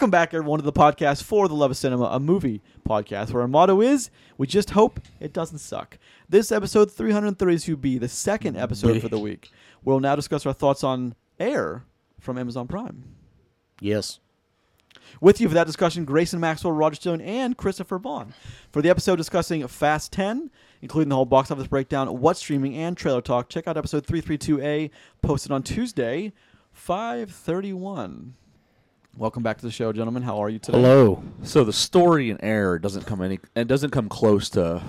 Welcome back, everyone, to the podcast for the Love of Cinema, a movie podcast where our motto is we just hope it doesn't suck. This episode 332B, the second episode for the week. We'll now discuss our thoughts on Air from Amazon Prime. Yes. With you for that discussion, Grayson Maxwell, Roger Stillion, and Christopher Boughan. For the episode discussing Fast 10, including the whole box office breakdown, what streaming, and trailer talk, check out episode 332A, posted on Tuesday, 531. Welcome back to the show, gentlemen. How are you today? Hello. So the story in Air doesn't come any and doesn't come close to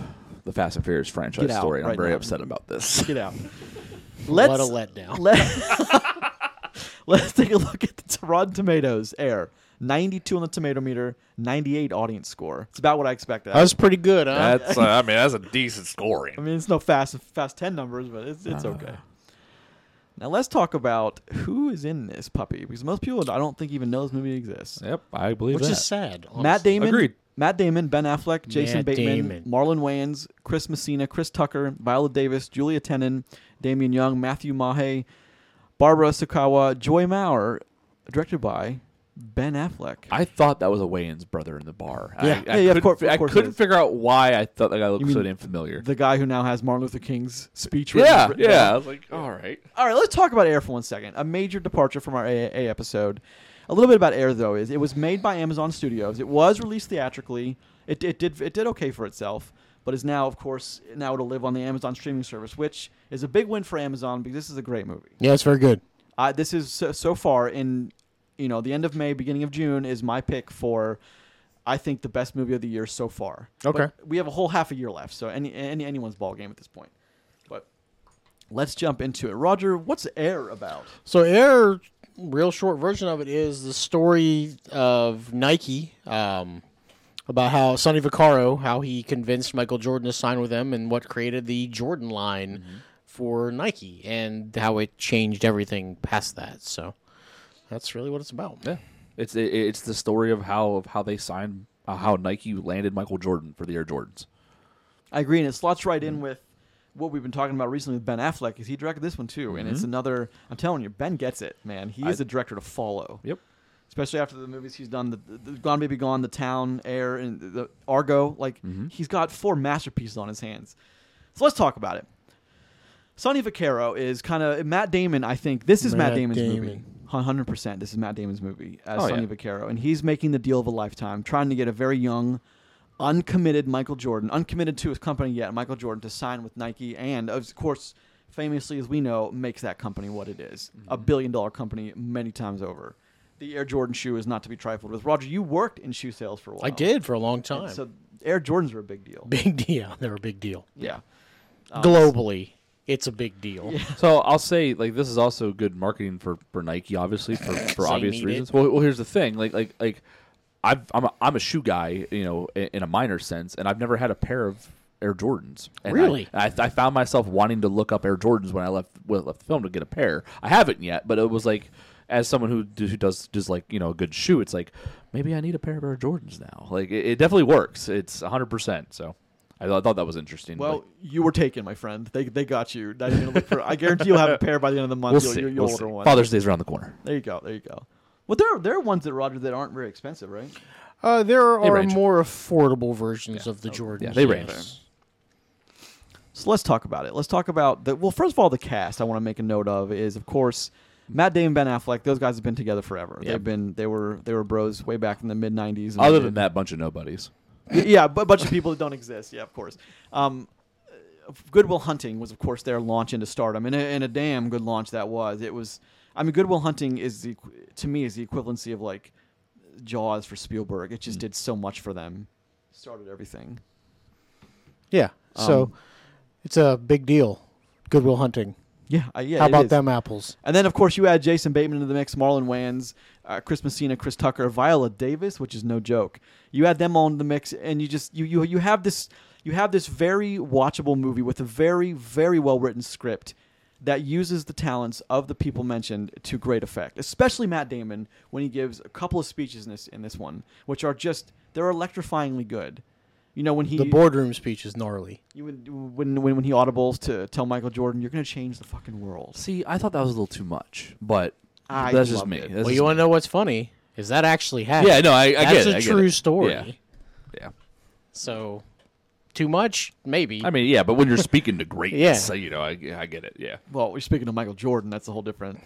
the Fast and Furious franchise Get out story. and right I'm very now. upset about this. Get out. what Let's a letdown. let, let's take a look at the Rotten Tomatoes. Air 92 on the tomato meter, 98 audience score. It's about what I expected. That was pretty good, huh? That's uh, I mean that's a decent scoring. I mean, it's no fast fast 10 numbers, but it's it's okay. Now let's talk about who is in this puppy because most people I don't think even know this movie exists. Yep, I believe it. Which that. is sad. Matt. Damon, Agreed. Matt Damon, Ben Affleck, Jason Matt Bateman, Damon. Marlon Wayans, Chris Messina, Chris Tucker, Viola Davis, Julius Tennon, Damian Young, Matthew Maher, Barbara Sukowa, Jay Mohr, directed by Ben Affleck. I thought that was a Wayans brother in the bar. Yeah. I, Yeah, yeah, of couldn't, course- fi- of I course couldn't is. figure out why I thought that guy looked so mean damn familiar. the guy who now has Martin Luther King's speech. written- Yeah, written yeah. I was like, all right. All right, let's talk about Air for one second. A major departure from our AAA episode. A little bit about Air though is it was made by Amazon Studios. It was released theatrically. It, it did it did okay for itself, but is now of course now it'll live on the Amazon streaming service, which is a big win for Amazon because this is a great movie. Yeah, it's very good. Uh, this is so, so far in you know the end of May, beginning of June is my pick for. I think the best movie of the year so far. Okay. But we have a whole half a year left, so any, any anyone's ball game at this point. But let's jump into it. Roger, what's Air about? So Air, real short version of it is the story of Nike, um, about how Sonny Vaccaro, how he convinced Michael Jordan to sign with them, and what created the Jordan line for Nike, and how it changed everything past that. So that's really what it's about. Yeah, it's it, it's the story of how of how they signed uh, how Nike landed Michael Jordan for the Air Jordans. I agree, and it slots right in with what we've been talking about recently with Ben Affleck, because he directed this one too, and it's another. I'm telling you, Ben gets it, man. He is I- a director to follow. Yep. Especially after the movies he's done, the, the Gone Baby Gone, The Town, Air, and the Argo. Like he's got four masterpieces on his hands. So let's talk about it. Sonny Vaccaro is kind of Matt Damon. I think this is Matt, Matt Damon's movie. Hundred percent. This is Matt Damon's movie as Oh, Sonny yeah. Vaccaro, and he's making the deal of a lifetime, trying to get a very young, uncommitted Michael Jordan, uncommitted to his company yet, Michael Jordan, to sign with Nike, and of course, famously as we know, makes that company what it is, a Mm-hmm. billion dollar company many times over. The Air Jordan shoe is not to be trifled with. Roger, you worked in shoe sales for a while. I did for a long And time. So Air Jordans are a big deal. big deal. They're a big deal. Yeah. Um, Globally, it's a big deal. So I'll say like this is also good marketing for, for Nike, obviously for, for obvious reasons. Well, well, here's the thing, like like like I've, I'm a, I'm a shoe guy, you know, in, in a minor sense, and I've never had a pair of Air Jordans. And Really? I, I, found myself wanting to look up Air Jordans when I left well, left the film to get a pair. I haven't yet, but it was like as someone who do, who does just like you know a good shoe, it's like maybe I need a pair of Air Jordans now. Like it, it definitely works. It's 100. percent So. I thought, I thought that was interesting. Well, Like, you were taken, my friend. They, they got you. Now you're gonna look for. I guarantee you'll have a pair by the end of the month. we'll you'll, see. you'll, you'll we'll order see. one. Father's Day's around the corner. There you go. There you go. Well, there there are ones that Roger that aren't very expensive, right? Uh, there They are range. more affordable versions of the Jordans. Yeah, they range. yes. So let's talk about it. Let's talk about the. Well, first of all, the cast I want to make a note of is, of course, Matt Damon, Ben Affleck. Those guys have been together forever. Yeah. They've been they were they were bros way back in the mid '90s. Other than that, bunch of nobodies. Yeah, a bunch of people that don't exist. Yeah, of course. Um, Good Will Hunting was, of course, their launch into stardom, and a, and a damn good launch that was. It was. I mean, Good Will Hunting is the to me is the equivalency of like Jaws for Spielberg. It just Mm. did so much for them. Started everything. Yeah. So Um, it's a big deal. Good Will Hunting. Yeah, uh, yeah. How about is. them apples? And then, of course, you add Jason Bateman into the mix, Marlon Wayans, uh, Chris Messina, Chris Tucker, Viola Davis, which is no joke. You add them all into the mix, and you just you you you have this you have this very watchable movie with a very very well written script that uses the talents of the people mentioned to great effect. Especially Matt Damon when he gives a couple of speeches in this in this one, which are just they're electrifyingly good. You know when he The boardroom speech is gnarly. you would, when when when he audibles to tell Michael Jordan, "You're going to change the fucking world." See, I thought that was a little too much, but I that's just me. That's well, just you want to know what's funny? is that actually happened. Yeah, no, I, I That's get it. a I get true it. story. Yeah. yeah. So, too much, maybe. I mean, yeah, but when you're speaking to greatness, Yeah. you know, I, I get it. Yeah. Well, we're speaking to Michael Jordan. That's a whole different.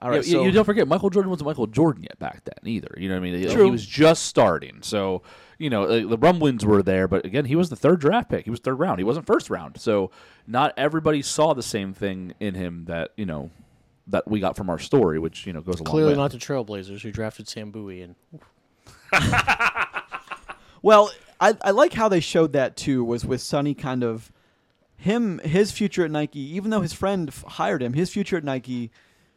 All right, Yeah, you- so you don't forget Michael Jordan wasn't Michael Jordan yet back then either. You know what I mean? True. He was just starting, so you know the rumblings were there. But again, he was the third draft pick. He was third round. He wasn't first round. So not everybody saw the same thing in him that you know that we got from our story, which you know goes a long Clearly way. not the Trailblazers who drafted Sam Bowie and Well, I, I like how they showed that too. Was with Sonny kind of him his future at Nike, even though his friend f- hired him, his future at Nike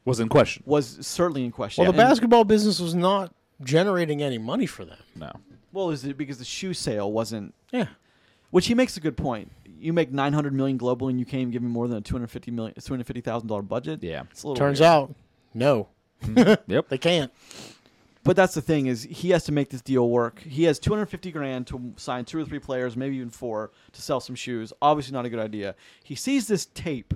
was in question. was certainly in question. Well, the And- basketball business was not generating any money for them. No. Well, is it because the shoe sale wasn't? Yeah. Which he makes a good point. You make nine hundred million globally, and you can't even give him more than a two hundred fifty million, two hundred fifty thousand dollar budget. Yeah. it's a little Turns weird. out, no, mm-hmm. Yep. they can't. But that's the thing is he has to make this deal work. He has 250 grand to sign two or three players, maybe even four, to sell some shoes. Obviously not a good idea. He sees this tape,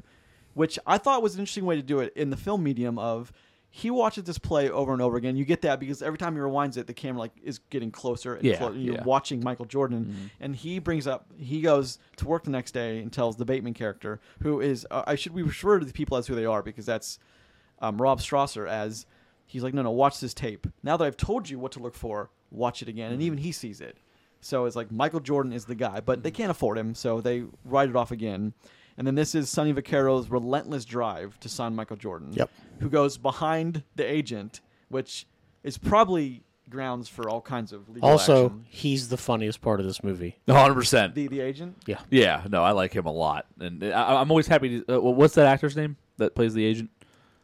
which I thought was an interesting way to do it in the film medium of he watches this play over and over again. You get that because every time he rewinds it, the camera like is getting closer and Yeah, closer. You're yeah. watching Michael Jordan, and he brings up he goes to work the next day and tells the Bateman character, who is uh, I should we refer to the people as who they are because that's um, Rob Strasser as he's like, no, no, watch this tape. Now that I've told you what to look for, watch it again. And even he sees it. So it's like Michael Jordan is the guy, but they can't afford him, so they write it off again. And then this is Sonny Vaccaro's relentless drive to sign Michael Jordan, Yep. who goes behind the agent, which is probably grounds for all kinds of legal Also, action. he's the funniest part of this movie. 100%. The the agent. Yeah. Yeah, no, I like him a lot, and I, I'm always happy. To, uh, what's that actor's name that plays the agent?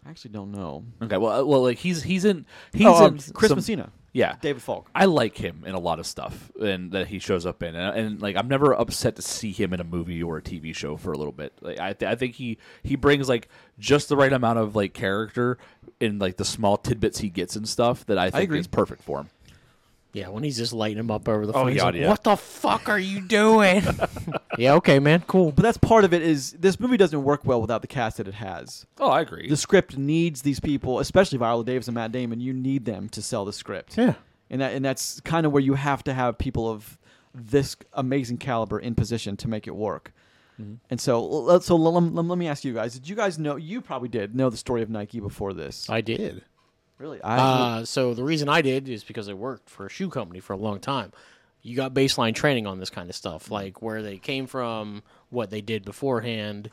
I actually don't know. Okay, well, uh, well, like he's he's in he's oh, um, in Chris some- Messina, Yeah, David Falk. I like him in a lot of stuff, and that he shows up in, and, and like I'm never upset to see him in a movie or a TV show for a little bit. Like I, th- I think he he brings like just the right amount of like character in like the small tidbits he gets and stuff that I think agree. is perfect for him. Yeah, when he's just lighting him up over the Oh, phone. he's yeah, like, yeah. What the fuck are you doing? yeah, okay, man, cool. But that's part of it. Is this movie doesn't work well without the cast that it has. Oh, I agree. the script needs these people, especially Viola Davis and Matt Damon. You need them to sell the script. Yeah. and that and that's kind of where you have to have people of this amazing caliber in position to make it work. Mm-hmm. And so, so let, let, let me ask you guys: Did you guys know? You probably did know the story of Nike before this. I did. Really? I, Uh, so the reason I did is because I worked for a shoe company for a long time. You got baseline training on this kind of stuff, like where they came from, what they did beforehand,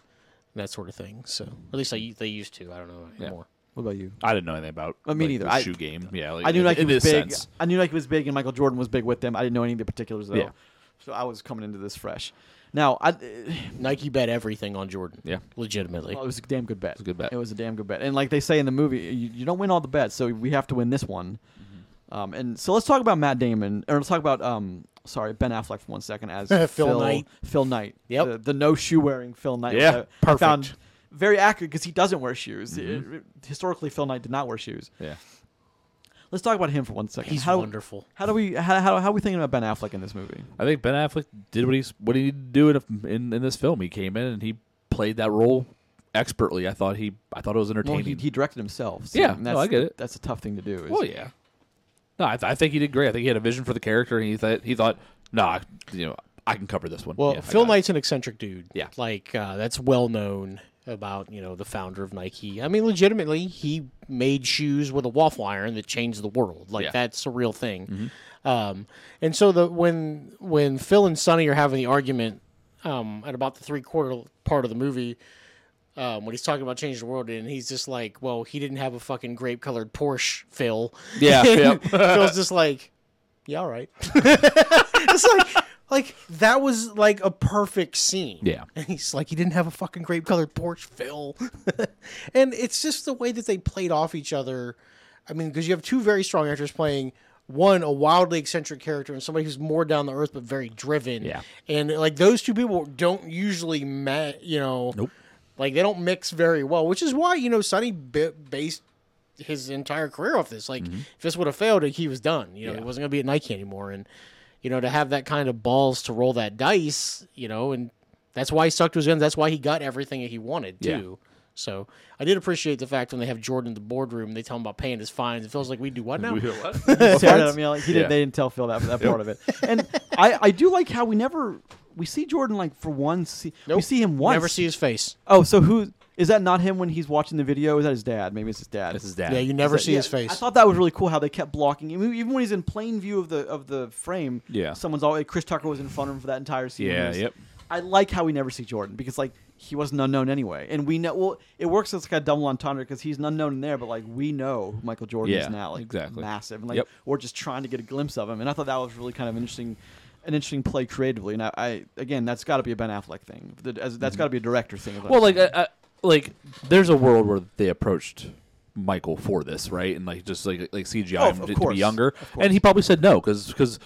that sort of thing. So at least I, they used to. I don't know anymore. what about you? I didn't know anything about. Me like, neither. The I- shoe game. Yeah, like, I knew in, Nike in was big. sense. I knew Nike was big, and Michael Jordan was big with them. I didn't know any of the particulars though. Yeah. So I was coming into this fresh. Now, I, Nike bet everything on Jordan. Yeah. legitimately. Well, it was a damn good bet. It was a good bet. It was a damn good bet. And like they say in the movie, you, you don't win all the bets, so we have to win this one. Mm-hmm. Um, and so let's talk about Matt Damon, or let's talk about um, sorry, Ben Affleck for one second as Phil Knight. Phil Knight. Yep. The, the no shoe wearing Phil Knight. Yeah, I perfect. Found very accurate because he doesn't wear shoes. Mm-hmm. It- historically, Phil Knight did not wear shoes. Yeah. Let's talk about him for one second. He's how, wonderful. How do we? How, how, how are we thinking about Ben Affleck in this movie? I think Ben Affleck did what he's what he needed to do in, a, in in this film. He came in and he played that role expertly. I thought he I thought it was Well, entertaining. he, he directed himself. so Yeah, and no, that's, I get it. That's a tough thing to do. is- Well, yeah. No, I, th- I think he did great. I think he had a vision for the character, and he thought he thought, nah, you know, I can cover this one. Well, Yeah, Phil got it. Knight's an eccentric dude. Yeah. like uh, that's well known about you know the founder of Nike. I mean, legitimately, he made shoes with a waffle iron that changed the world. Like Yeah. that's a real thing. Um, and so the when when Phil and Sonny are having the argument um, at about the three quarter part of the movie. Um, when he's talking about changing the world, and he's just like, "Well, he didn't have a fucking grape colored Porsche, Phil." Yeah, yep. Phil's just like, "Yeah, all right." it's like, like that was like a perfect scene. Yeah. and he's like, "He didn't have a fucking grape colored Porsche, Phil." and it's just the way that they played off each other. I mean, because you have two very strong actors playing one a wildly eccentric character and somebody who's more down the earth but very driven. Yeah. and like those two people don't usually, ma- you know, Nope. like they don't mix very well, which is why you know Sonny bi- based his entire career off this. Like mm-hmm. if this would have failed, he was done. You know, he wasn't going to be at Nike anymore, and you know to have that kind of balls to roll that dice, you know, and that's why he stuck to his guns. That's why he got everything that he wanted Yeah. too. So I did appreciate the fact when they have Jordan in the boardroom, they tell him about paying his fines. It feels like we do what now? We do what? stared at him, you know, like, he did, Yeah. they didn't tell Phil that that part of it. And I, I do like how we never we see Jordan like for one see we see him once. Never see his face. Oh, so who is that? Not him when he's watching the video? Is that his dad? Maybe it's his dad. This is dad. Yeah, you never Is that- see yeah, his face. I thought that was really cool how they kept blocking him, even when he's in plain view of the of the frame. Yeah. someone's always Chris Tucker was in front of him for that entire scene. Yeah, It was- yep. I like how we never see Jordan because like he wasn't unknown anyway, and we know well it works as like a double entendre because he's an unknown in there, but like we know who Michael Jordan is Yeah, now, like exactly. massive, and like Yep. we're just trying to get a glimpse of him, and I thought that was really kind of interesting. An interesting play creatively, and I, I again, that's got to be a Ben Affleck thing. The- as- That's got to be a director thing. of Mm-hmm. Well, like, like, uh, like, there's a world where they approached Michael for this, right? And like, just like like CGI Oh, him of to, to course. be younger, Of course. and he probably said no because because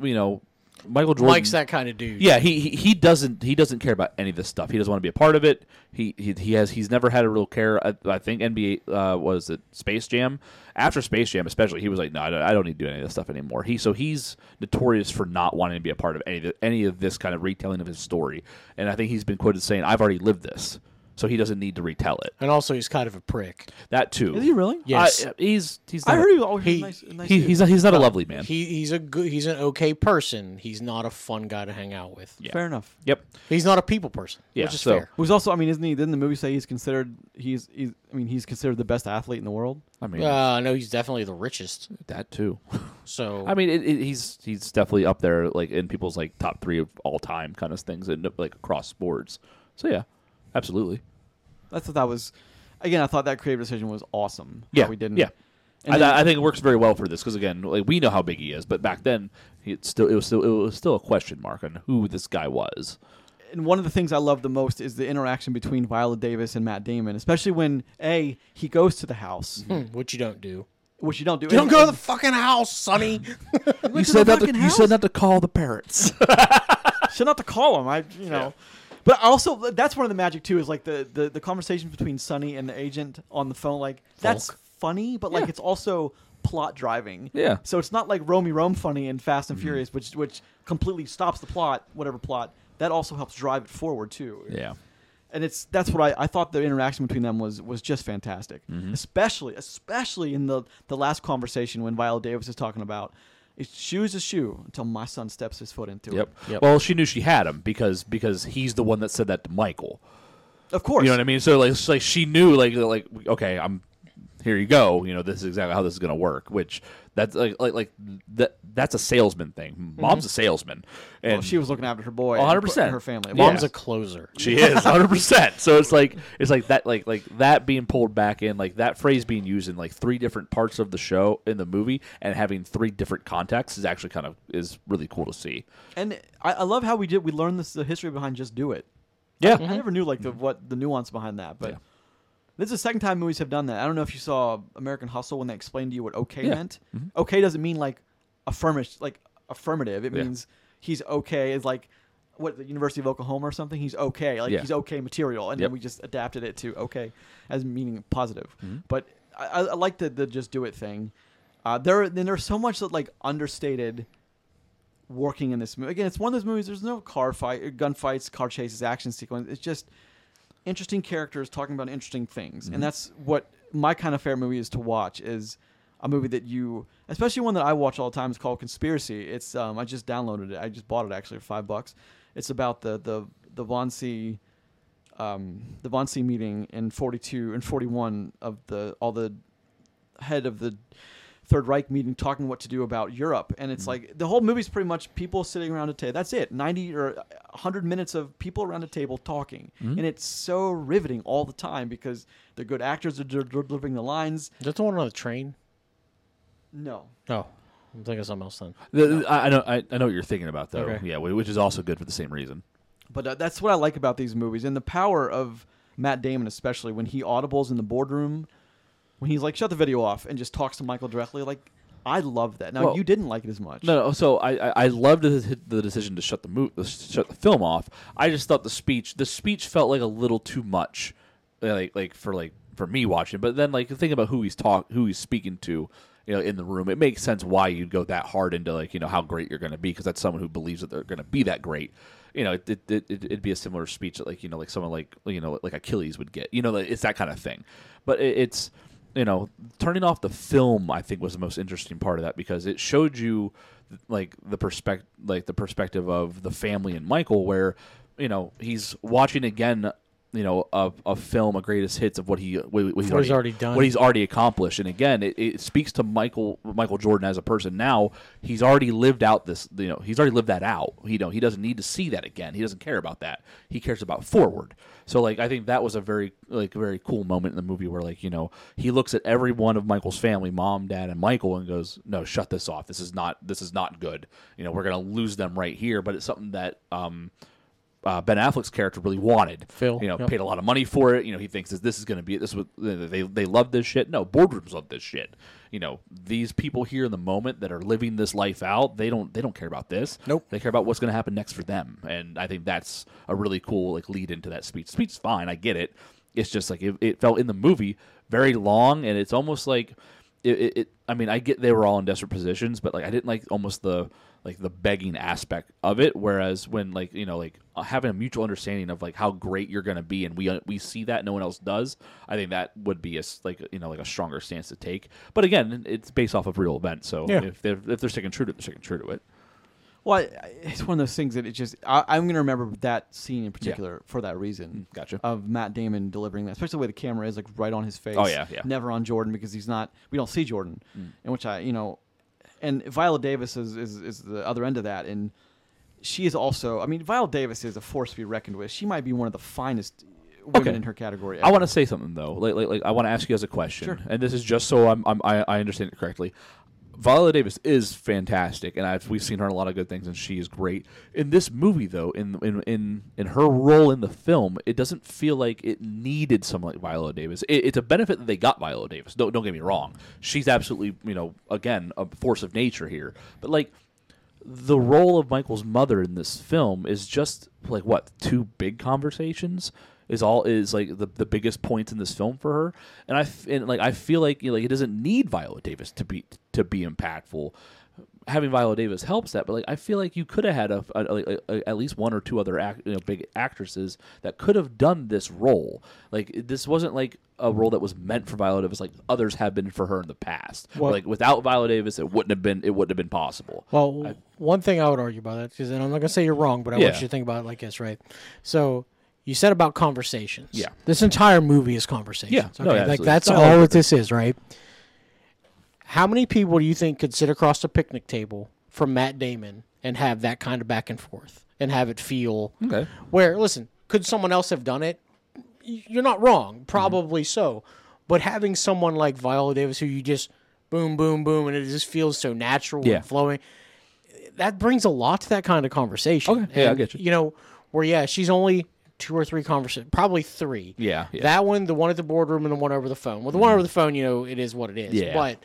you know Michael Jordan. Mike's that kind of dude. Yeah, he, he he doesn't he doesn't care about any of this stuff. He doesn't want to be a part of it. He he, he has he's never had a real care. I, I think NBA uh, was it Space Jam after Space Jam especially. He was like, no, I don't, I don't need to do any of this stuff anymore. He so he's notorious for not wanting to be a part of any of the, any of this kind of retelling of his story. And I think he's been quoted saying, "I've already lived this." So he doesn't need to retell it. And also, he's kind of a prick. That too. is he really? Yes. I- he's he's. I not heard a- he was always he- nice. nice he, dude. he's not, he's not a lovely man. He he's a good he's an okay person. He's not a fun guy to hang out with. Yeah. fair enough. yep. He's not a people person. Yeah, which is so- fair. Who's also, I mean, isn't he? Didn't the movie say he's considered? He's, he's, I mean, he's considered the best athlete in the world. I mean Uh, I know he's definitely the richest. that too. So I mean, it, it, he's he's definitely up there, like in people's like top three of all time kind of things, and like across sports. So yeah, absolutely. That's what that was. Again, I thought that creative decision was awesome. Yeah, we didn't. Yeah, And I, then- I think it works very well for this because again, like we know how big he is, but back then, he it's still it was still it was still a question mark on who this guy was. and one of the things I love the most is the interaction between Viola Davis and Matt Damon, especially when a he goes to the house, hmm, which you don't do. which you don't do. You don't go to the fucking house, Sonny. You said not to, you said not to call the parents. should not to call him. I, you know. But also, that's one of the magic too. Is like the, the the conversation between Sonny and the agent on the phone. Like that's funny, but like Yeah. it's also plot driving. Yeah. Mm-hmm. So it's not like Romy Rome funny and Fast and Furious, which which completely stops the plot, whatever plot. That also helps drive it forward too. yeah, and it's that's what I, I thought the interaction between them was was just fantastic Mm-hmm. especially especially in the the last conversation when Viola Davis is talking about it's shoe is a shoe until my son steps his foot into yep. it Yep. Well, she knew she had him because because he's the one that said that to Michael. of course You know what I mean? So like, it's like she knew like like okay, I'm here. You go. You know this is exactly how this is going to work. Which that's like like like that that's a salesman thing. Mm-hmm. Mom's a salesman, and well, she was looking after her boy Oh, and 100%. her family Yeah. Mom's a closer. She is 100. percent So it's like it's like that like like that being pulled back in like that phrase being used in like three different parts of the show in the movie and having three different contexts is actually kind of is really cool to see. and I, I love how we did we learned this the history behind just do it Yeah, I mm-hmm. never knew like the what the nuance behind that but Yeah. This is the second time movies have done that. I don't know if you saw American Hustle when they explained to you what okay Yeah. meant. Okay doesn't mean like affirmative, like affirmative. It Yeah. means he's okay. Is like what the University of Oklahoma or something. He's okay. Like Yeah. he's okay material, and Yep. then we just adapted it to okay as meaning positive. Mm-hmm. But I, I I like the the just do it thing. Uh, there then there's so much that like understated working in this movie. Again, it's one of those movies. There's no car fight, gunfights, car chases, action sequence. It's just interesting characters talking about interesting things, Mm-hmm. and that's what my kind of fair movie is to watch. Is a movie that you, especially one that I watch all the time, is called Conspiracy. It's um, I just downloaded it. I just bought it actually for five bucks. It's about the the the Wannsee, um, the Wannsee meeting in forty two and forty one of the all the head of the Third Reich meeting talking what to do about Europe. And it's like the whole movie's pretty much people sitting around a table. That's it. 90 or 100 minutes of people around a table talking. And it's so riveting all the time because they're good actors, they're de- delivering the lines. Is that the one on the train? No. Oh, I'm thinking of something else then. The- I, I know I, I know what you're thinking about though. Okay. Yeah, which is also good for the same reason. But uh, that's what I like about these movies and the power of Matt Damon, especially when he audibles in the boardroom, when he's like, shut the video off and just talks to Michael directly. Like, I love that. Now, Well, you didn't like it as much. No, no. So I, I, I loved the, the decision to shut the mo- shut the film off. I just thought the speech, the speech felt like a little too much, uh, like like for like for me watching. But then like think about who he's talk, who he's speaking to, you know in the room. It makes sense why you'd go that hard into like you know how great you're going to be because that's someone who believes that they're going to be that great. You know, it, it, it, it'd be a similar speech that like you know like someone like you know like Achilles would get. You know, it's that kind of thing. But it, it's you know turning off the film I think was the most interesting part of that because it showed you like the perspective like the perspective of the family and Michael where you know he's watching again you know a, a film a greatest hits of what he what, what he's, he's already done. what he's already accomplished. And again it, it speaks to Michael Michael Jordan as a person. Now he's already lived out this you know he's already lived that out. You know he doesn't need to see that again. He doesn't care about that. He cares about forward. So like I think that was a very like very cool moment in the movie where like you know he looks at every one of Michael's family mom dad and Michael and goes no shut this off. This is not this is not good. You know we're gonna lose them right here. But it's something that um uh, Ben Affleck's character really wanted. Phil, you know, yep. paid a lot of money for it. You know, he thinks that this is going to be this. Was, they they love this shit. No, boardrooms love this shit. You know, these people here in the moment that are living this life out, they don't they don't care about this. Nope. They care about what's going to happen next for them. And I think that's a really cool like lead into that speech. Speech is fine. I get it. It's just like it, it felt in the movie very long, and it's almost like it, it, it. I mean, I get they were all in desperate positions, but like I didn't like almost the like the begging aspect of it. Whereas when like you know like uh, having a mutual understanding of like how great you're going to be, and we uh, we see that no one else does. I think that would be a like you know like a stronger stance to take. But again, it's based off of real events, so Yeah. if they're if they're sticking true to it, they're sticking true to it. Well, it's one of those things that it just I, I'm going to remember that scene in particular for that reason. Mm, Gotcha. Of Matt Damon delivering that, especially the way the camera is like right on his face. Oh, yeah, yeah. Never on Jordan because he's not. We don't see Jordan, Mm. in which I you know, and Viola Davis is, is is the other end of that, and she is also. I mean, Viola Davis is a force to be reckoned with. She might be one of the finest women Okay. in her category. I want to say something though. Like, like, like I want to ask you as a question, Sure. and this is just so I'm, I'm I, I understand it correctly. Viola Davis is fantastic, and I've, we've seen her in a lot of good things, and she is great. In this movie, though, in in in, in her role in the film, it doesn't feel like it needed someone like Viola Davis. It, it's a benefit that they got Viola Davis. Don't don't get me wrong; she's absolutely you know again a force of nature here. But like the role of Michael's mother in this film is just like what two big conversations is all is like the, the biggest points in this film for her? And I and like I feel like you know, like it doesn't need Viola Davis to be to be impactful having Viola Davis helps that but like I feel like you could have had a, a, a- a- at least one or two other act, you know big actresses that could have done this role like this wasn't like a role that was meant for Viola Davis like others have been for her in the past Well- like without Viola Davis it wouldn't have been it wouldn't have been possible Well, one thing I would argue about that, because I'm not going to say you're wrong, but I Yeah. want you to think about it like this, right? So you said about conversations. Yeah. This entire movie is conversations. Yeah. Okay. No, like that's all that this is, right? How many people do you think could sit across a picnic table from Matt Damon and have that kind of back and forth and have it feel okay where listen, could someone else have done it? You're not wrong, probably mm-hmm. so. But having someone like Viola Davis who you just boom, boom, boom, and it just feels so natural Yeah. and flowing, that brings a lot to that kind of conversation. Okay, yeah, I And, get you. You know, where yeah, she's only two or three conversations, probably three. Yeah, yeah. That one, the one at the boardroom, and the one over the phone. Well, the one mm-hmm. over the phone, you know, it is what it is. Yeah. But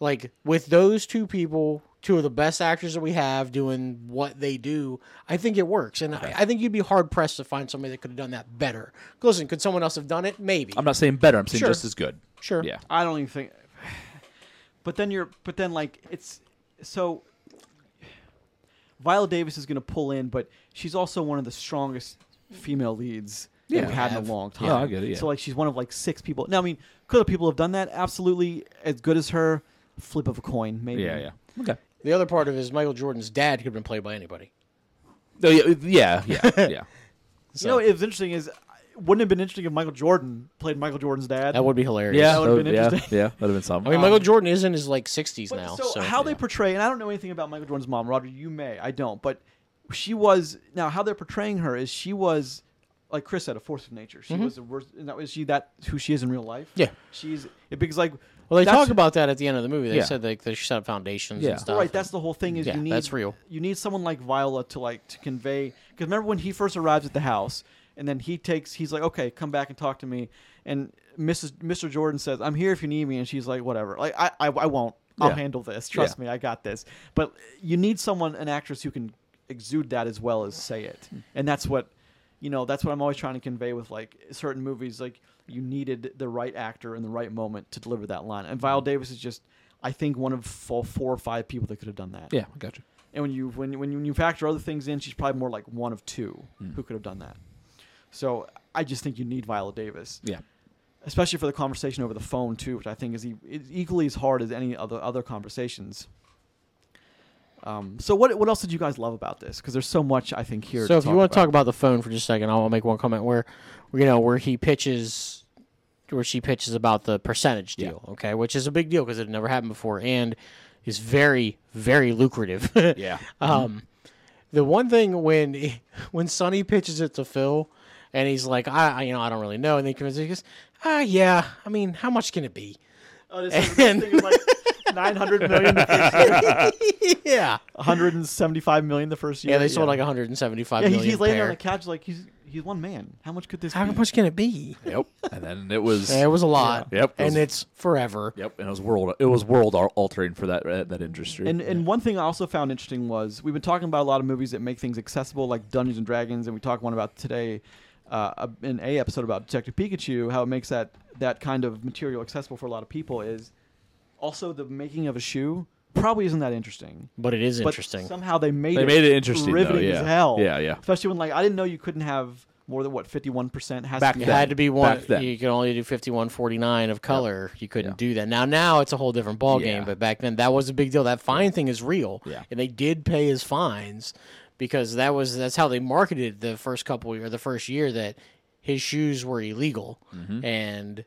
like with those two people, two of the best actors that we have doing what they do, I think it works. And I, I think you'd be hard pressed to find somebody that could have done that better. Listen, could someone else have done it? Maybe. I'm not saying better. I'm saying Sure. just as good. sure. Yeah. I don't even think. But then you're, but then like it's so. Viola Davis is going to pull in, but she's also one of the strongest female leads Yeah. that we've had in a long time. Yeah, I get it, yeah. So like she's one of like six people. Now I mean, could have people have done that? Absolutely, as good as her. Flip of a coin, maybe. Yeah, yeah. Okay. The other part of it is Michael Jordan's dad could have been played by anybody. Oh, yeah, yeah, yeah, yeah. You know, what interesting is, wouldn't it have been interesting if Michael Jordan played Michael Jordan's dad? That would be hilarious. yeah, That would've been would- yeah, interesting. yeah, that'd have been something. I mean, Michael Jordan is in his like 60s But now. so, So, how they portray, and I don't know anything about Michael Jordan's mom, Roger. You may, I don't, but she was now how they're portraying her is she was like Chris said, a force of nature. She was the worst. And that was she that who she is in real life. Mm-hmm. Yeah. she's it because like Well, they that's- talk about that at the end of the movie. They Yeah. said like they set up foundations Yeah. and stuff. right. That's the whole thing. Is Yeah, you need that's real. You need someone like Viola to like to convey. Because remember when he first arrives at the house, and then he takes he's like, okay, come back and talk to me, and Mrs. Mr. Jordan says, I'm here if you need me, and she's like, whatever. Like I I, I won't. I'll Yeah. handle this. Trust Yeah. me, I got this. But you need someone, an actress who can exude that as well as say it, and that's what. You know, that's what I'm always trying to convey with like certain movies. Like you needed the right actor in the right moment to deliver that line. And Viola Davis is just, I think one of four, four or five people that could have done that. Yeah, I got you. And when you when when you, factor other things in, she's probably more like one of two Hmm. who could have done that. So I just think you need Viola Davis, Yeah. especially for the conversation over the phone too, which I think is, e- is equally as hard as any other other conversations. Um, so what what else did you guys love about this? Because there's so much I think here. So if you want to talk about the phone for just a second, I'll make one comment where, you know, where he pitches, where she pitches about the percentage Yeah. deal, okay, which is a big deal because it never happened before and is very very lucrative. Yeah. Um, the one thing when when Sonny pitches it to Phil, and he's like, I, I you know I don't really know, and then he comes, he goes, ah yeah, I mean, how much can it be? Oh, this, is- this And- thing is like 900 million the first year, yeah, 175 million the first year. yeah, they sold like 175 Yeah, he- million he's laying pair. on the couch like he's he's one man. How much could this? How be? much can it be? Yep. And then it was. It was a lot. Yeah. Yep, it and was- it's forever. Yep. And it was world it was world altering for that uh, that industry. And and one thing I also found interesting was we've been talking about a lot of movies that make things accessible, like Dungeons and Dragons, and we talked one about today uh, in a episode about Detective Pikachu, how it makes that that kind of material accessible for a lot of people. Is also the making of a shoe probably isn't that interesting. But it is But interesting. somehow they made They it made it interesting, though, riveting yeah. as hell. Yeah, yeah. Especially when like I didn't know you couldn't have more than what fifty one percent has Back to be It then. had to be one. Back. You could only do fifty one forty nine of color. You couldn't Yeah. do that. Now, now it's a whole different ball game. But back then, that was a big deal. That fine thing is real. Yeah. and they did pay his fines because that was that's how they marketed the first couple or the first year that his shoes were illegal Mm-hmm. and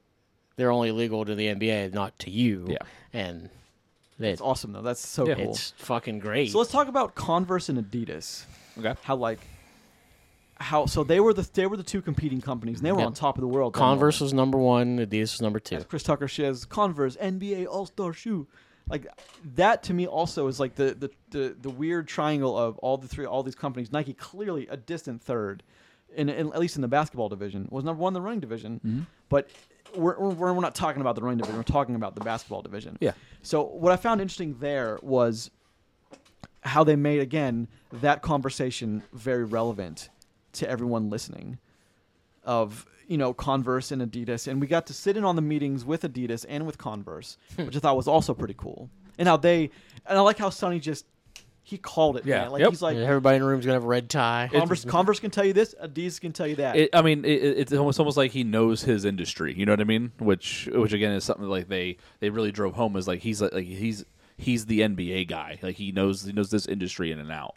they're only legal to the NBA, not to you. Yeah. and It's awesome though. That's so Yeah. cool. it's fucking great. So let's talk about Converse and Adidas. okay. How like how so they were the they were the two competing companies and they were Yep. on top of the world. Converse was number one. Adidas was number two. As Chris Tucker says Converse NBA All Star shoe. Like that to me also is like the, the the the weird triangle of all the three all these companies. Nike clearly a distant third, in, in at least in the basketball division was number one in the running division, Mm-hmm. but. We're, we're, we're not talking about the running division. We're talking about the basketball division. Yeah. So what I found interesting there was how they made again that conversation very relevant to everyone listening of you know Converse and Adidas and we got to sit in on the meetings with Adidas and with Converse which I thought was also pretty cool and how they and I like how Sonny just he called it Yeah. man. like Yep. he's like Everybody in the room's gonna have a red tie. Converse, Converse can tell you this Adidas can tell you that It, I mean, it, it- it's almost almost like he knows his industry. You know what I mean? Which, which again is something like they they really drove home is like he's like, like he's he's the NBA guy. Like he knows he knows this industry in and out.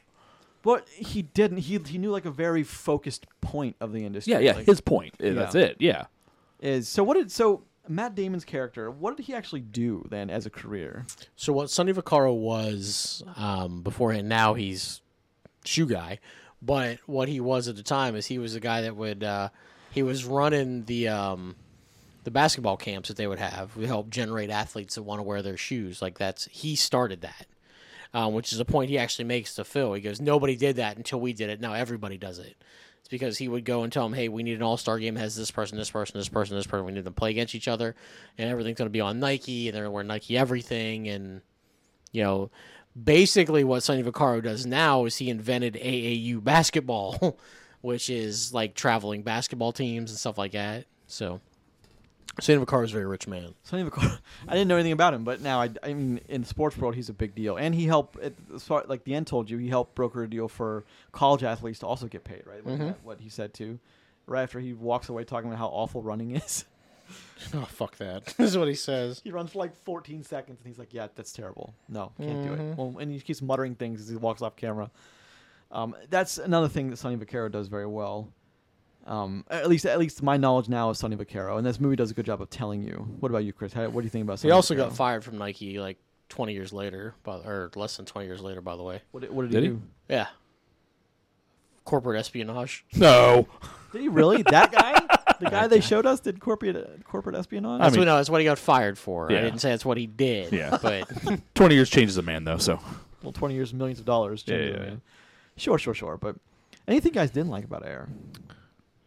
But he didn't he he knew like a very focused point of the industry Yeah, yeah. like, his point. Uh, That's it. Yeah. is so what did so Matt Damon's character what did he actually do then as a career So what Sonny Vaccaro was um, beforehand, now he's shoe guy. But what he was at the time is he was the guy that would uh, he was running the um, the basketball camps that they would have. We help generate athletes that want to wear their shoes. Like that's he started that, um, which is a point he actually makes to Phil. He goes, nobody did that until we did it. Now everybody does it. It's because he would go and tell him, hey, we need an all star game. Has this person, this person, this person, this person. We need them to play against each other, and everything's going to be on Nike, and they're going to wear Nike everything, and you know, basically what Sonny Vaccaro does now is he invented AAU basketball, which is like traveling basketball teams and stuff like that. So, Sonny Vaccaro is a very rich man. Sonny Vaccaro. I didn't know anything about him, but now I, I mean, in the sports world, he's a big deal, and he helped. At, as far, like the end told you, he helped broker a deal for college athletes to also get paid. Right, Wasn't Mhm. that what he said too. Right after he walks away talking about how awful running is, Oh fuck that! this is what he says. he runs for like 14 seconds, and he's like, "Yeah, that's terrible. No, can't do it." Mhm. Well, and he keeps muttering things as he walks off camera. Um, that's another thing that Sonny Vaccaro does very well. Um, at least, at least my knowledge now of Sonny Vaccaro, and this movie does a good job of telling you. What about you, Chris? How, what do you think about? Sonny He also Vaccaro? got fired from Nike like 20 years later, by, or less than 20 years later, by the way. What, did- what did, Did he he? do? Yeah. Corporate espionage. No. Did he really? That guy? The guy they showed us did corporate uh, corporate espionage? That's, mean- what, no, that's what he got fired for. I didn't say that's what he did. Yeah. But Twenty years changes a man, though. So well, 20 years, millions of dollars. Yeah, changes, yeah, yeah. man. Sure, sure, sure. But anything guys didn't like about Air?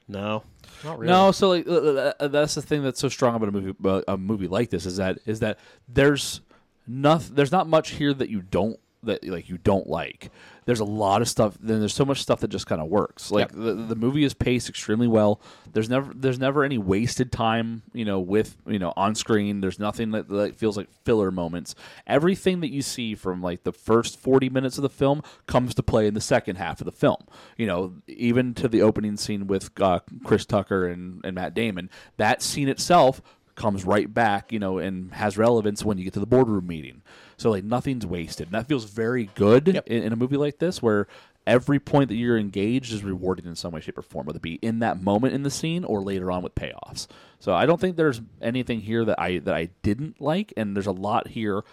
No, not really. no. So like uh, uh, that's the thing that's so strong about a movie, uh, a movie like this is that is that there's nothing, there's not much here that you don't that like you don't like. There's a lot of stuff. Then there's so much stuff that just kind of works. Like Yep. the the movie is paced extremely well. There's never there's never any wasted time. You know, with you know on screen. There's nothing that, that feels like filler moments. Everything that you see from like the first 40 minutes of the film comes to play in the second half of the film. You know, even to the opening scene with uh, Chris Tucker and, and Matt Damon. That scene itself comes right back, you know, and has relevance when you get to the boardroom meeting. So like nothing's wasted. And that feels very good Yep. in, in a movie like this where every point that you're engaged is rewarded in some way, shape, or form, whether it be in that moment in the scene or later on with payoffs. So I don't think there's anything here that I that I didn't like, and there's a lot here,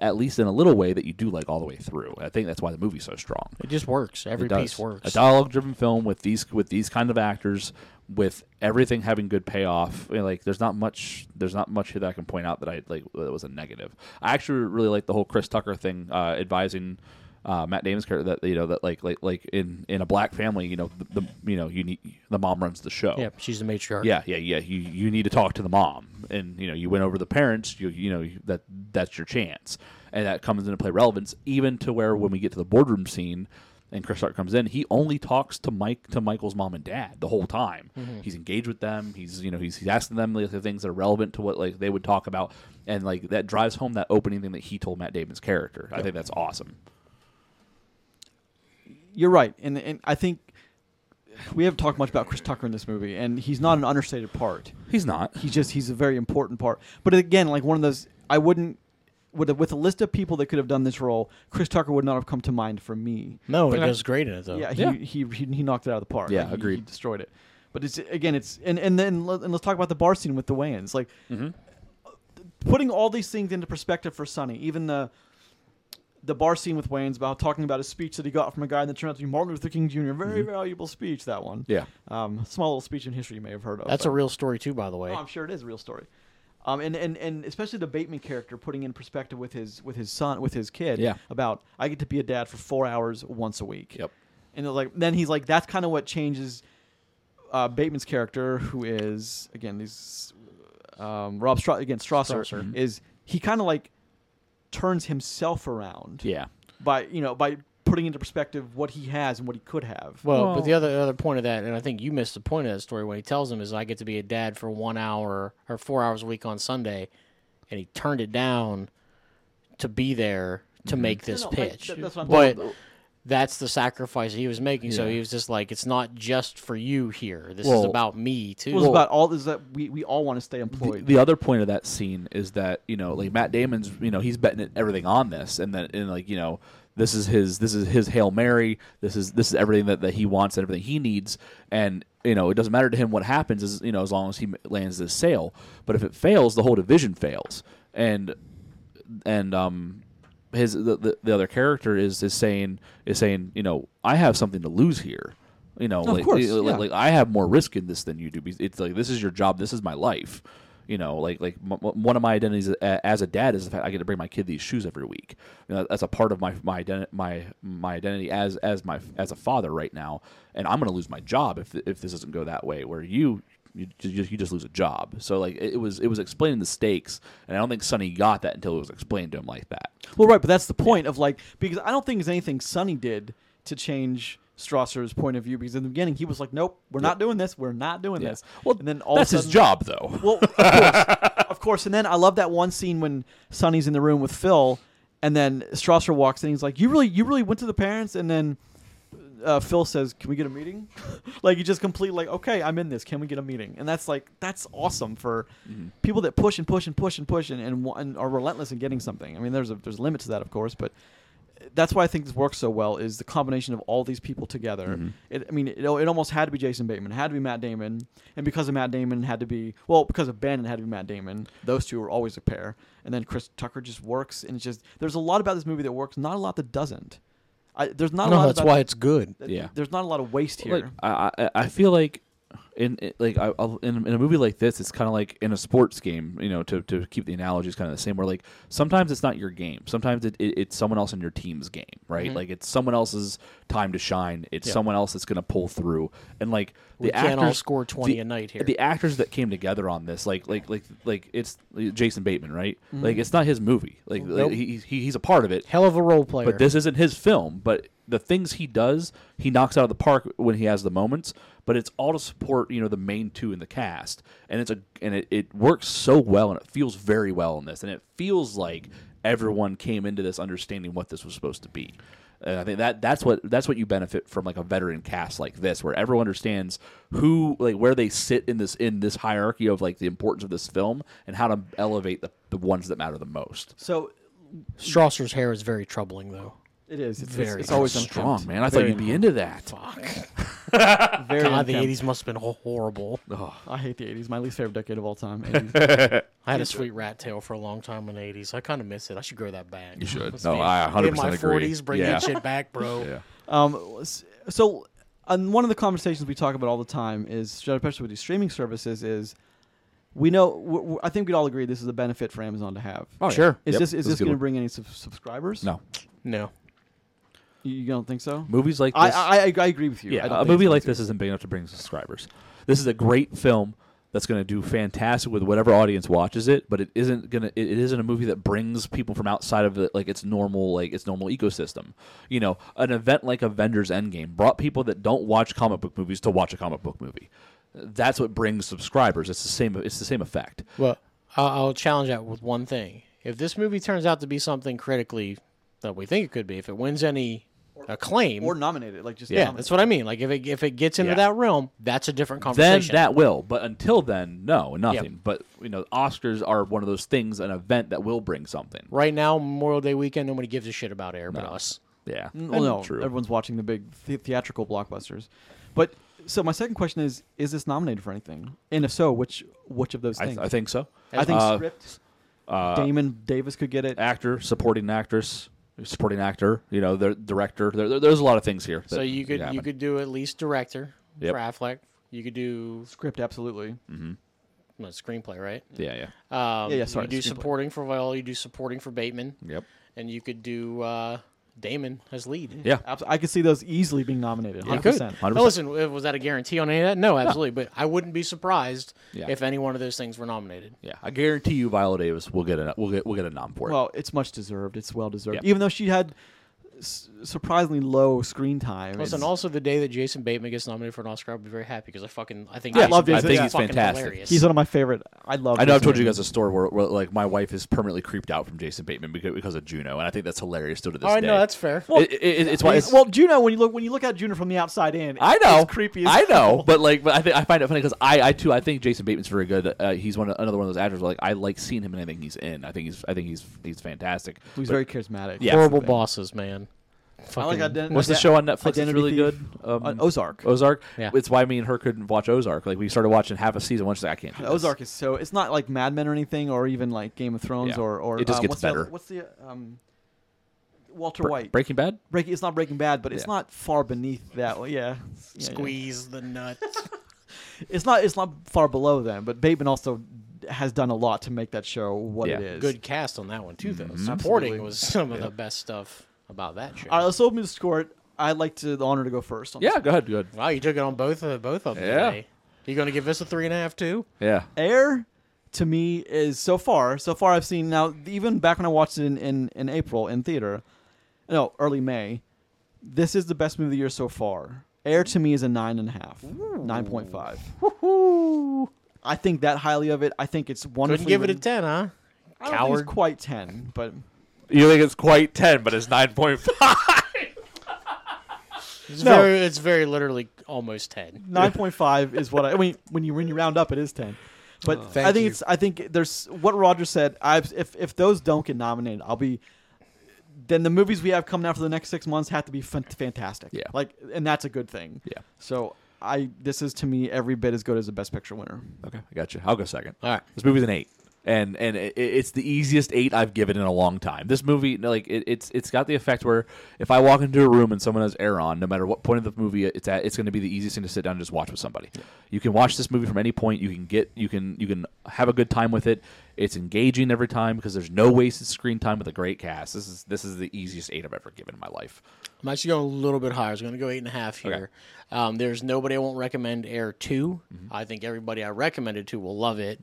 at least in a little way, that you do like all the way through. I think that's why the movie's so strong. It just works. Every piece works. A dialogue-driven film with these with these kind of actors, with everything having good payoff. like there's not much there's not much here that I can point out that I like that was a negative. I actually really like the whole Chris Tucker thing, uh, advising. Uh, Matt Damon's character that you know that like like like in in a black family you know the, the you know you need the mom runs the show yeah, she's the matriarch. yeah, yeah, yeah. You you need to talk to the mom, and you know you went over the parents. You you know that that's your chance, and that comes into play relevance even to where when we get to the boardroom scene, and Chris Hart comes in, he only talks to Mike to Michael's mom and dad the whole time. Mm-hmm. He's engaged with them. He's you know he's, he's asking them like, the things that are relevant to what like they would talk about, and like that drives home that opening thing that he told Matt Damon's character. I think that's awesome. You're right, and and I think we haven't talked much about Chris Tucker in this movie, and he's not an understated part. He's not. He's just he's a very important part. But again, like one of those, I wouldn't with a, with a list of people that could have done this role, Chris Tucker would not have come to mind for me. No, But he I- does great in it though. Yeah, he, Yeah. He, he he knocked it out of the park. Yeah, Like, he- He destroyed it. But it's again, it's and and then let- and let's talk about the bar scene with the Wayans. Like Mm-hmm. putting all these things into perspective for Sonny, even the the bar scene with Wayans about talking about a speech that he got from a guy that turned out to be Martin Luther King Jr. Very valuable speech. That one. Mm-hmm. Yeah. Um, small little speech in history you may have heard of. That's but- a real story too, by the way. Oh, I'm sure it is a real story. Um, and, and, and especially the Bateman character putting in perspective with his with his son with his kid Yeah. about I get to be a dad for four hours once a week. Yep. And like then he's like that's kind of what changes uh, Bateman's character, who is again these um, Rob Stra- again Strasser, Strasser. is he kind of like turns himself around Yeah. by you know by putting into perspective what he has and what he could have. Well, Well- but the other other point of that, and I think you missed the point of that story when he tells him is I get to be a dad for one hour or four hours a week on Sunday, and he turned it down to be there to mm-hmm. make this No, no, I- pitch. that- that's what I'm but that's the sacrifice he was making. So he was just like, it's not just for you here. This is about me too. It was about all is that we, we all want to stay the, employed. the other point of that scene is that you know like Matt Damon's you know he's betting everything on this and then and like you know this is his this is his hail mary this is this is everything that, that he wants and everything he needs. And you know it doesn't matter to him what happens is you know as long as he lands this sale but if it fails the whole division fails. And and um his the, the, the other character is is saying is saying you know I have something to lose here. You know Of like, course, like, yeah. like I have more risk in this than you do. It's like this is your job. This is my life you know like like m- one of my identities uh, as a dad is the fact I get to bring my kid these shoes every week you know, that's a part of my my identi- my my identity as as my as a father right now and I'm going to lose my job if if this doesn't go that way where you you just, you just lose a job. So like it, was it was explaining the stakes, and I don't think Sonny got that until it was explained to him like that. Well, right, but that's the point of like because I don't think there's anything Sonny did to change Strasser's point of view because in the beginning he was like, "Nope, we're not doing this. We're not doing Yeah. this." Well, and then all that's a his job though. Well, of course, of course. And then I love that one scene when Sonny's in the room with Phil, and then Strasser walks in. He's like, "You really, you really went to the parents?" And then uh, Phil says, "Can we get a meeting?" like you just completely like, "Okay, I'm in this. Can we get a meeting?" And that's like that's awesome for people that push and push and push and push and, and, and are relentless in getting something. I mean, there's a there's a limit to that, of course, but that's why I think this works so well is the combination of all these people together. Mm-hmm. It, I mean, it, it almost had to be Jason Bateman, it had to be Matt Damon, and because of Matt Damon, it had to be well because of Ben, it had to be Matt Damon. Those two are always a pair, and then Chris Tucker just works, and it's just there's a lot about this movie that works, not a lot that doesn't. I, there's not a no, lot. that's about, why it's good. that- Yeah. There's not a lot of waste here. Like I, I I feel like in, in like I, I'll, in, in a movie like this, it's kind of like in a sports game. You know, to, to keep the analogies kind of the same. Where like sometimes it's not your game. Sometimes it, it, it's someone else in your team's game, right? Mm-hmm. Like it's someone else's time to shine. It's Yeah. someone else that's going to pull through. And like the We can't actors all score 20 the- a night here. The actors that came together on this, like like like like it's Jason Bateman, right? Like mm-hmm. it's not his movie. Like, like, he, he he's a part of it. Hell of a role player. But this isn't his film. But the things he does, he knocks out of the park when he has the moments. But it's all to support, you know, the main two in the cast, and it's a and it, it works so well, and it feels very well in this, and it feels like everyone came into this understanding what this was supposed to be. And I think that that's what that's what you benefit from like a veteran cast like this, where everyone understands who like where they sit in this in this hierarchy of like the importance of this film and how to elevate the, the ones that matter the most. So Strasser's hair is very troubling, though. It is. It's, Very it's, it's always strong, man. I Very thought you'd be into that. Fuck. Very God, the 80s must have been ho- horrible. I hate the 80s. My least favorite decade of all time. 80s. I had a sweet rat tail for a long time in the 80s. I kind of miss it. I should grow that back. You should. Let's No, be- I 100% In my agree. 40s, bring Yeah. that shit back, bro. Yeah. um, so, on one of the conversations we talk about all the time is, especially with these streaming services, is we know. I think we'd all agree this is a benefit for Amazon to have. Oh. Sure. Is Yep, this is that's a this going to bring any sub- subscribers? No. No. You, you don't think so? Movies like I, this. I I I agree with you. Yeah, a movie like this isn't big enough to bring subscribers. This is a great film that's going to do fantastic with whatever audience watches it, but it isn't going to. It, it isn't a movie that brings people from outside of it, like its normal, like its normal ecosystem. You know, an event like Avengers Endgame brought people that don't watch comic book movies to watch a comic book movie. That's what brings subscribers. It's the same. It's the same effect. Well, I'll, I'll challenge that with one thing. If this movie turns out to be something critically that we think it could be, if it wins any acclaim, or nominated, like just yeah, nominated. that's what I mean. Like if it if it gets into Yeah. that realm, that's a different conversation. Then that will, but until then, no, nothing. But you know, Oscars are one of those things, an event that will bring something. right now, Memorial Day weekend, nobody gives a shit about Air but us. Yeah, Well, no, true. everyone's watching the big the- theatrical blockbusters. But so my second question is: Is this nominated for anything? And if so, which which of those I, things? I think so. I think Uh, script. uh, Damon Davis could get it. actor, supporting actress, supporting actor. You know, the director. There, there- there's a lot of things here. So you could you could do at least director Yep. for Affleck. You could do Script, absolutely. no, screenplay, right? Yeah, yeah. Um, Yeah, yeah, sorry, You do screenplay. supporting for Viola. You do supporting for Bateman, Yep. and you could do uh, Damon as lead. Yeah. Abs- I could see those easily being nominated. You 100%. could. 100%. Now, listen, uh, was that a guarantee on any of that? No, absolutely. But I wouldn't be surprised Yeah. if any one of those things were nominated. Yeah. I guarantee you, Viola Davis will get a will get will get a nom for it. Well, it's much deserved. It's well deserved. Yeah. Even though she had s- surprisingly low screen time. Listen, it's- also the day that Jason Bateman gets nominated for an Oscar, I'll be very happy because I fucking I think Yeah, I love Bateman Jason. I think he's fucking fantastic. hilarious. he's one of my favorite. I love. I know I've told you guys a story where, where like my wife is permanently creeped out from Jason Bateman because, because of Juno, and I think that's hilarious still to this All right, day. no, that's fair. It- it- it- it's why it's, well, Juno. When you look when you look at Juno from the outside in, I know, it's creepy. As I know, hell. but like, but I think I find it funny because I, I too, I think Jason Bateman's very good. Uh, he's one of, another one of those actors. Where, like, I like seeing him in anything he's in. I think he's, I think he's, he's fantastic. he's But- very charismatic. Yeah. Horrible bosses, man. I like Ident- What's the show on Netflix that's Identity really Thief? good? Um, Uh, Ozark. Ozark. Yeah. It's why me and her couldn't watch Ozark. Like we started watching half a season. Once like, I can't. Do this. Ozark is so. It's not like Mad Men or anything, or even like Game of Thrones, Yeah. or or It just um, gets what's the other- better. what's the um, Walter Bre- White? Breaking Bad. Breaking. It's not Breaking Bad, but it's Yeah. not far beneath that. Well, yeah. Yeah, yeah. Squeeze the nut. It's not. It's not far below them. But Bateman also has done a lot to make that show what Yeah. it is. Good cast on that one too, though. Mhm. Supporting Absolutely. was some of the best stuff about that show. All right, let's open the score. I'd like to the honor to go first. On Yeah. this. Go ahead. Go ahead. wow, you took it on both of both of them Yeah. today. You going to give this a three and a half too? Yeah. Air to me is so far. So far, I've seen now. Even back when I watched it in in, in April in theater, no, early May. This is the best movie of the year so far. Air to me is a nine and a half, nine point five. I think that highly of it. I think it's wonderful. Couldn't give it a ten, huh? I don't think Coward. it's quite ten, but You think it's quite ten, but it's nine point five. It's No. very, it's very literally almost ten. nine point five is what I, I mean. When you when you round up, it is ten. But oh. I Thank think you. it's. I think there's what Roger said. I've if if those don't get nominated, I'll be. Then the movies we have coming out for the next six months have to be fan- fantastic. Yeah. like and that's a good thing. Yeah. So I this is to me every bit as good as the Best Picture winner. Okay, I got you. I'll go second. All right. This movie's an eight. And and it, it's the easiest eight I've given in a long time. This movie, like it, it's it's got the effect where if I walk into a room and someone has air on, no matter what point of the movie it's at, it's going to be the easiest thing to sit down and just watch with somebody. You can watch this movie from any point. You can get you can you can have a good time with it. It's engaging every time because there's no wasted screen time with a great cast. This is this is the easiest eight I've ever given in my life. I'm actually going a little bit higher. I was going to go eight and a half here. Um, there's nobody I won't recommend Air to I think everybody I recommended to will love it.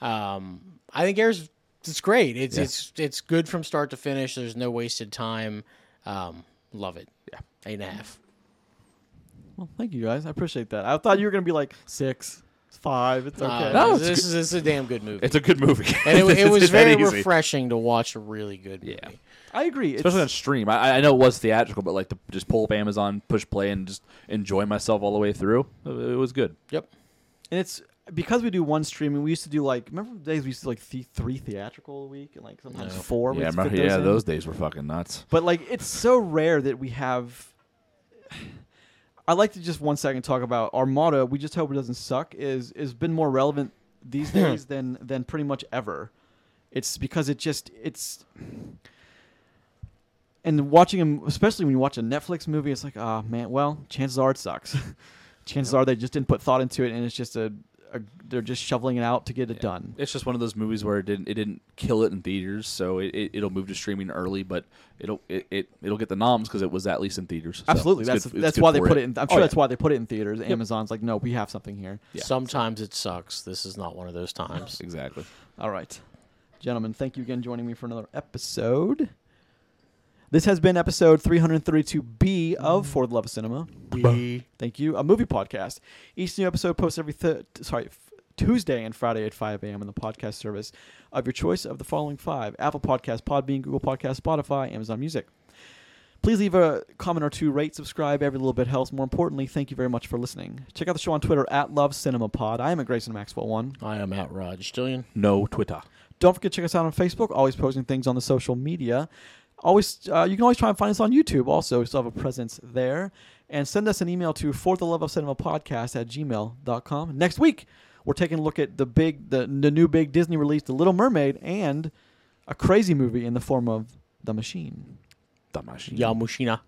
Um, I think Air's it's great. It's Yeah. it's it's good from start to finish. There's no wasted time. Um, love it. Yeah. eight and a half. Well, thank you guys. I appreciate that. I thought you were gonna be like six, five. It's okay. Uh, No, it's this is a damn good movie. It's a good movie, and it, it was very refreshing to watch a really good movie. Yeah. I agree. It's, especially on stream. I, I know it was theatrical, but like to just pull up Amazon, push play, and just enjoy myself all the way through. It, it was good. Yep. and it's because we do one streaming. We used to do like remember the days we used to do like th- three theatrical a week and like sometimes No. four. We yeah, used to remember- fit yeah, in. those days were fucking nuts. But like, it's so rare that we have. I'd like to just one second talk about our motto. We just hope it doesn't suck. Is is been more relevant these days than than pretty much ever. It's because it just it's. And watching them, especially when you watch a Netflix movie, it's like, oh man, well, chances are it sucks. chances are they just didn't put thought into it, and it's just a, a they're just shoveling it out to get it Yeah. done. It's just one of those movies where it didn't it didn't kill it in theaters, so it, it it'll move to streaming early, but it'll it, it it'll get the noms because it was at least in theaters. So Absolutely, that's good- that's why they put it. in I'm Oh, sure yeah. that's why they put it in theaters. Amazon's like, no, we have something here. Yeah. Sometimes it sucks. This is not one of those times. exactly. All right. Gentlemen, thank you again joining me for another episode. This has been episode 332B of For the Love of Cinema. We Thank you. A movie podcast. Each new episode posts every th- sorry f- Tuesday and Friday at 5 a.m. on the podcast service of your choice of the following five: Apple Podcast, Podbean, Google Podcast, Spotify, Amazon Music. Please leave a comment or two, rate, subscribe. Every little bit helps. More importantly, thank you very much for listening. Check out the show on Twitter at Love Cinema Pod. I am at Grayson Maxwell One. I am at Raj Stillion. No Twitter. Don't forget to check us out on Facebook. Always posting things on the social media. Always, uh, you can always try and find us on YouTube. Also, we still have a presence there. And send us an email to for the love of cinema podcast at gmail.com. Next week, we're taking a look at the big, the, the new big Disney release, The Little Mermaid, and a crazy movie in the form of The Machine. The machine. Yamushina.